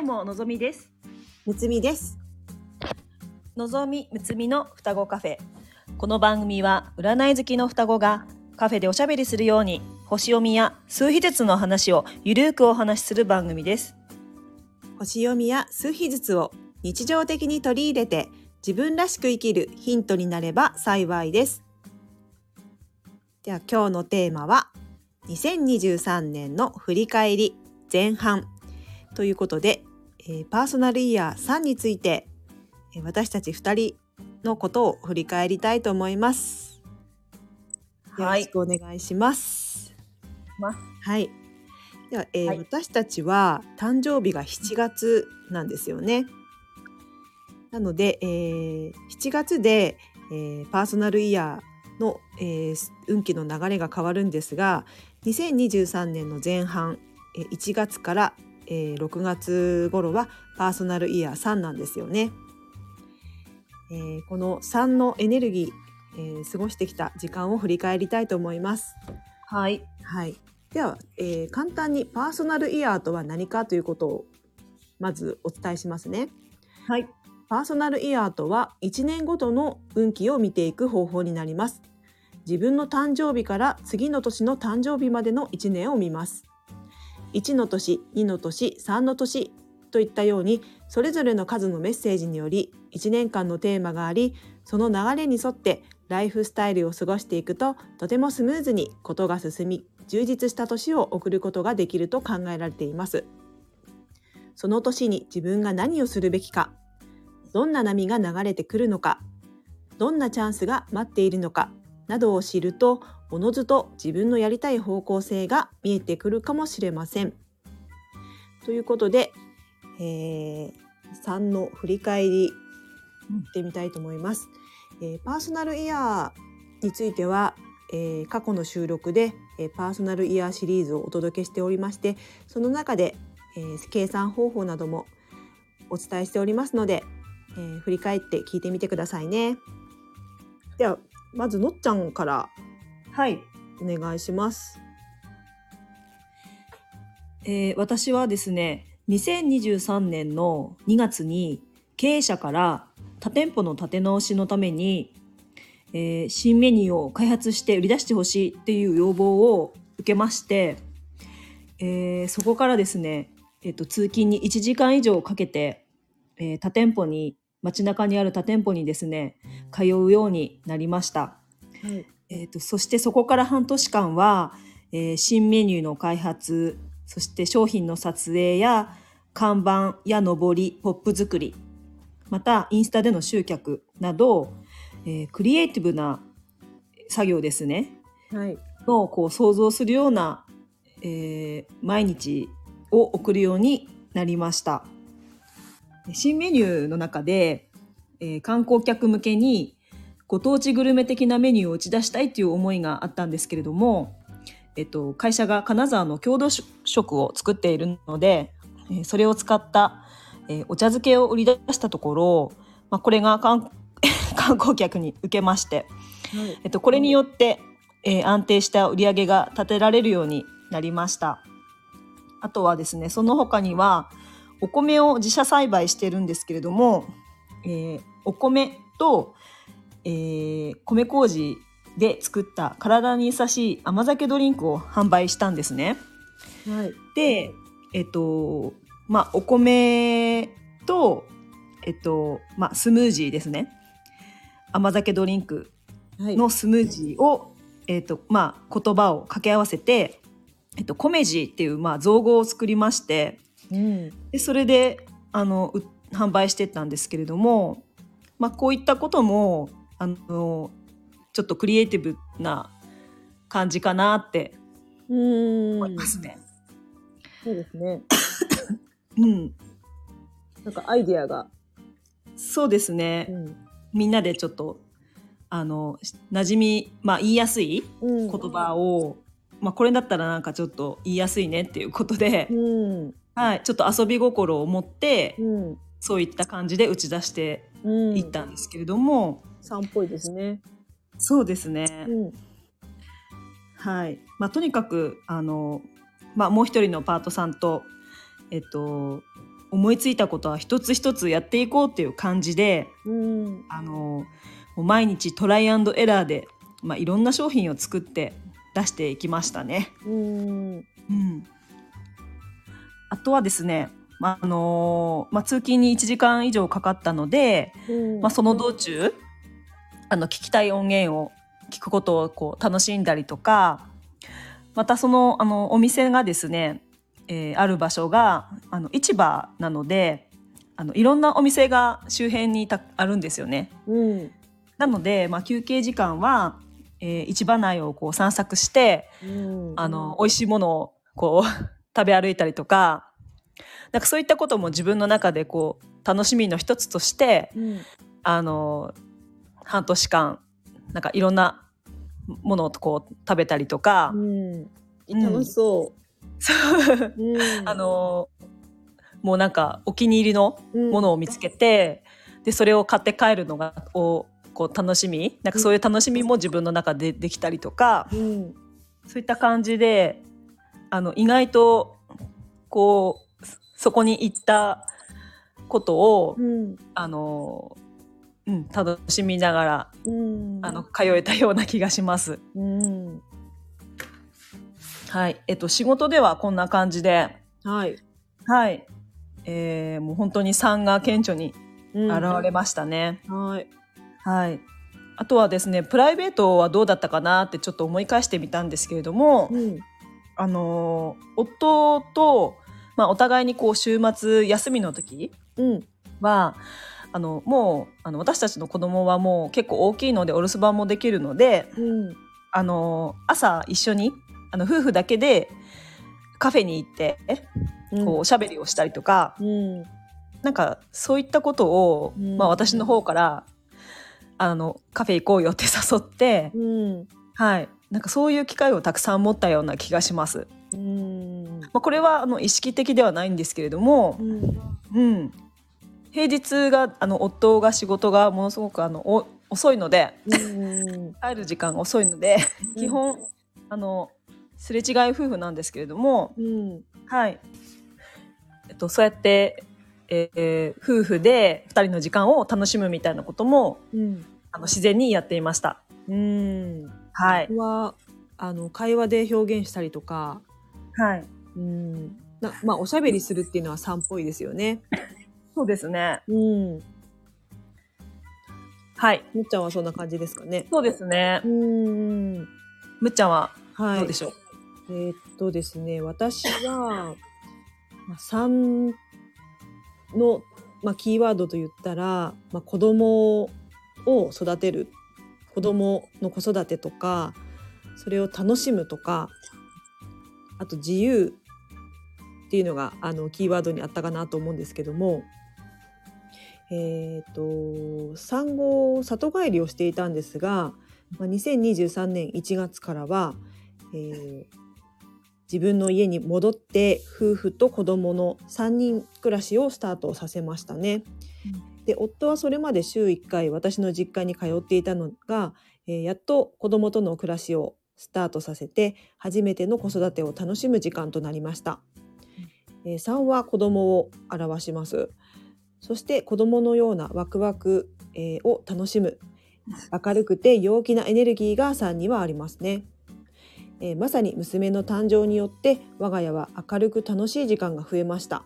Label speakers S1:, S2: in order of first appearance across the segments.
S1: うものぞみです
S2: むつみです。
S1: のぞみむつみの双子カフェこの番組は占い好きの双子がカフェでおしゃべりするように星読みや数秘術の話をゆるーくお話しする番組です
S2: 星読みや数秘術を日常的に取り入れて自分らしく生きるヒントになれば幸いです。では今日のテーマは2023年の振り返り前半ということで、えーパーソナルイヤー3についてえー私たち2人のことを振り返りたいと思います。よろしくお願いします。
S1: ま
S2: はい。では、えー
S1: はい
S2: 私たちは誕生日が7月なんですよね。なので、えー7月で、えーパーソナルイヤーの、えー運気の流れが変わるんですが2023年の前半、えー1月から、えー6月頃はパーソナルイヤー3なんですよね。えーこの3のエネルギー、えー過ごしてきた時間を振り返りたいと思います。
S1: はい
S2: はい。では、えー簡単にパーソナルイヤーとは何かということをまずお伝えしますね。
S1: はい
S2: パーソナルイヤーとは1年ごとの運気を見ていく方法になります。自分の誕生日から次の年の誕生日までの1年を見ます。1の年、2の年、3の年といったようにそれぞれの数のメッセージにより1年間のテーマがありその流れに沿ってライフスタイルを過ごしていくととてもスムーズにことが進み充実した年を送ることができると考えられています。その年に自分が何をするべきかどんな波が流れてくるのかどんなチャンスが待っているのかなどを知るとおのずと自分のやりたい方向性が見えてくるかもしれません。ということで、えー、3の振り返りいってみたいと思います。えーパーソナルイヤーについては、えー過去の収録で、えーパーソナルイヤーシリーズをお届けしておりましてその中で、えー計算方法などもお伝えしておりますので、えー振り返って聞いてみてくださいね。ではまずのっちゃんから
S1: はい、
S2: お願いします。
S1: えー私はですね2023年の2月に経営者から多店舗の立て直しのために、えー新メニューを開発して売り出してほしいっていう要望を受けまして、えーそこからですね、えっと通勤に1時間以上かけて、えー他店舗に街中にある他店舗にですね通うようになりました。えー、とそしてそこから半年間は、えー新メニューの開発そして商品の撮影や看板や上りポップ作りまたインスタでの集客など、えークリエイティブな作業ですね。
S2: はい、
S1: のこう想像するような、えー毎日を送るようになりました。新メニューの中で、えー観光客向けにご当地グルメ的なメニューを打ち出したいという思いがあったんですけれども、えっと、会社が金沢の郷土食を作っているので、えーそれを使った、えーお茶漬けを売り出したところ、まあ、これが観 観光客に受けまして、
S2: はい、
S1: えっと、これによって、えー安定した売り上げが立てられるようになりました。あとはですね、その他には、お米を自社栽培してるんですけれども、えーお米と、えー米麹で作った体に優しい甘酒ドリンクを販売したんですね。
S2: はい、
S1: で、えっと、まあ、お米と、えっと、まあ、スムージーですね。甘酒ドリンク
S2: はい、
S1: のスムージーを、えっとまあ、言葉を掛け合わせて、えっと、コメジーっていう、まあ、造語を作りまして
S2: うん、
S1: でそれであのう販売してったんですけれども、まあ、こういったこともあのちょっとクリエイティブな感じかなって。
S2: うん。
S1: 思いますね。
S2: そうですね。
S1: うん、
S2: なんかアイディアが、
S1: そうですね、
S2: ん、
S1: みんなでちょっとあの馴染み、まあ、言いやすい
S2: うん。
S1: 言葉を、まあ、これだったらなんかちょっと言いやすいねっていうことで、
S2: うん、
S1: はい、ちょっと遊び心を持って、
S2: うん、
S1: そういった感じで打ち出して
S2: うん、
S1: いったんですけれども、
S2: さんっぽいですね。
S1: そうですね、
S2: うん、
S1: はい。まあ、とにかくあの、まあ、もう一人のパートさんと、えっと思いついたことは一つ一つやっていこうっていう感じで
S2: うん。
S1: あのもう毎日トライアンドエラーで、まあ、いろんな商品を作って出していきましたね。
S2: うん。
S1: うん、あとはですね、まああのまあ、通勤に1時間以上かかったので、
S2: うん。
S1: まあ、その道中あの聞きたい音源を聞くことをこう楽しんだりとかまたそのあのお店がですね、えーある場所があの市場なのであのいろんなお店が周辺にたあるんですよね。
S2: うん。
S1: なので、まあ、休憩時間は、えー市場内をこう散策して
S2: うん。
S1: あの美味しいものをこう 食べ歩いたりとかなんかそういったことも自分の中でこう楽しみの一つとして
S2: うん。
S1: あの半年間なんかいろんなものをこう食べたりとか、
S2: うん。楽しそ
S1: そう。
S2: う。うん。
S1: あのもうなんかお気に入りの
S2: うん。
S1: ものを見つけて、でそれを買って帰るのがをこう楽しみ。なんかそういう楽しみも自分の中でできたりとか、
S2: うん。
S1: そういった感じであの意外とこうそこに行ったことを、
S2: うん。
S1: あのうん、楽しみながら
S2: うん
S1: あの通えたような気がします。
S2: うん
S1: はい、えっと仕事ではこんな感じで、
S2: はい。
S1: はい、えーもう本当に3が顕著に
S2: うん
S1: 現れましたね。
S2: はい。
S1: はい。あとはですね、プライベートはどうだったかなってちょっと思い返してみたんですけれども、
S2: うん
S1: あのー夫と、まあ、お互いにこう週末休みの時
S2: うん
S1: はあのもうあの私たちの子供はもう結構大きいのでお留守番もできるので、
S2: うん。
S1: あのー朝一緒にあの夫婦だけでカフェに行って
S2: うん。
S1: こうおしゃべりをしたりとか、
S2: うん。
S1: なんかそういったことを、
S2: うん。
S1: まあ、私の方からあのカフェ行こうよって誘って、
S2: うん。
S1: はい、なんかそういう機会をたくさん持ったような気がします。
S2: うん。
S1: まあ、これはあの意識的ではないんですけれども
S2: う、ん。
S1: うん、平日があの夫が仕事がものすごくあのお遅いので
S2: うん。
S1: 帰る時間が遅いので
S2: うん。
S1: 基本あのすれ違い夫婦なんですけれども、
S2: うん。
S1: はい。えっと、そうやって、えー夫婦で2人の時間を楽しむみたいなことも
S2: うん。
S1: あの自然にやっていました。
S2: うん。
S1: はい、
S2: はあの会話で表現したりとか、
S1: はい、
S2: うん。なまあおしゃべりするっていうのはさんっぽいですよね。
S1: そうですね。
S2: うん。
S1: はい、
S2: むっちゃんはそんな感じですかね。
S1: そうですね
S2: う。ん。
S1: むっちゃんは
S2: はい。
S1: どうでしょう？
S2: えーっとですね、私は、まあ、3の、まあ、キーワードと言ったら、まあ、子供を育てる子供の子育てとかそれを楽しむとかあと自由っていうのがあのキーワードにあったかなと思うんですけどもえーっと産後里帰りをしていたんですが、まあ、2023年1月からは、えー自分の家に戻って夫婦と子供の3人暮らしをスタートさせましたね。で夫はそれまで週1回私の実家に通っていたのが、えーやっと子供との暮らしをスタートさせて初めての子育てを楽しむ時間となりました。えー3は子供を表します。そして子供のようなワクワク、えーを楽しむ。明るくて陽気なエネルギーが3にはありますね。えーまさに娘の誕生によって我が家は明るく楽しい時間が増えました、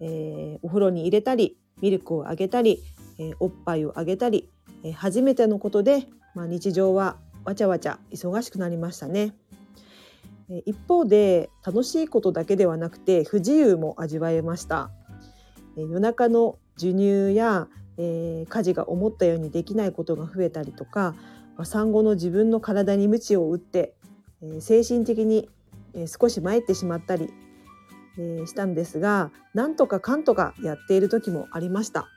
S2: えーお風呂に入れたりミルクをあげたり、えおっぱいをあげたり、え初めてのことで、まあ、日常はわちゃわちゃ忙しくなりましたね、一方で楽しいことだけではなくて不自由も味わえました、夜中の授乳や、えー家事が思ったようにできないことが増えたりとか、産後の自分の体に鞭を打ってえー精神的に、えー少し参ってしまったり、えーしたんですがなんとかかんとかやっている時もありました、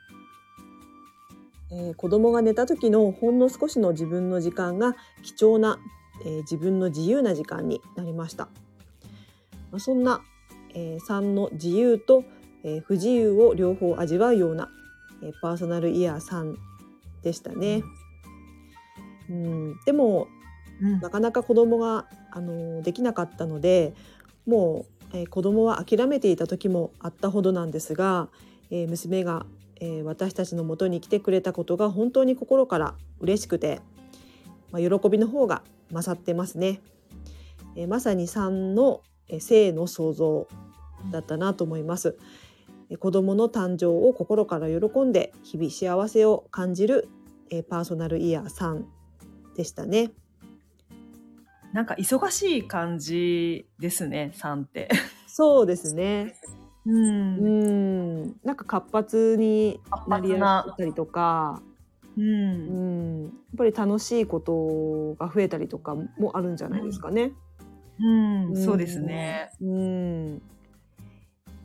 S2: えー子供が寝た時のほんの少しの自分の時間が貴重な、えー自分の自由な時間になりました、まあ、そんな、えー3の自由と、えー不自由を両方味わうような、えーパーソナルイヤー3でしたね、うん、でも
S1: うん
S2: なかなか子供があのできなかったのでもうえー子供は諦めていた時もあったほどなんですが、えー娘が、えー私たちの元に来てくれたことが本当に心から嬉しくて、まあ、喜びの方が勝ってますね。えーまさに3の、えー性の創造だったなと思います。えー子供の誕生を心から喜んで日々幸せを感じる、えーパーソナルイヤー3でしたね。
S1: なんか忙しい感じですね、3って。
S2: そうですね。
S1: う。
S2: うんん、なんか活発になりやすかったりとか、
S1: う。
S2: うんん、やっぱり楽しいことが増えたりとかもあるんじゃないですかね。
S1: うん。そうですね。
S2: うん。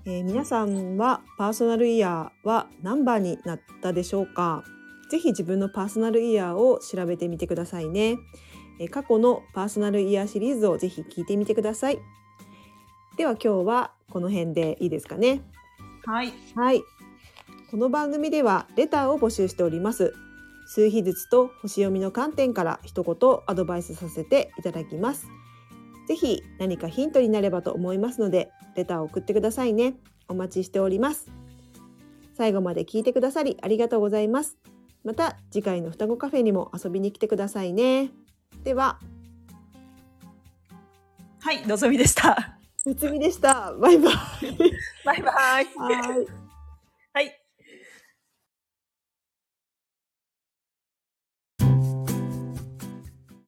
S2: えー皆さんはパーソナルイヤーは何番になったでしょうか？ぜひ自分のパーソナルイヤーを調べてみてくださいね。えー過去のパーソナルイヤーシリーズをぜひ聞いてみてください。では今日はこの辺でいいですかね？
S1: はい。
S2: はい。この番組ではレターを募集しております。数秘術と星読みの観点から一言アドバイスさせていただきます。ぜひ何かヒントになればと思いますので、レターを送ってくださいね。お待ちしております。最後まで聞いてくださりありがとうございます。また次回の双子カフェにも遊びに来てくださいね。では、
S1: はい、のぞみでした。
S2: むつみでした。バイバイ。
S1: バイバイ。
S2: はい。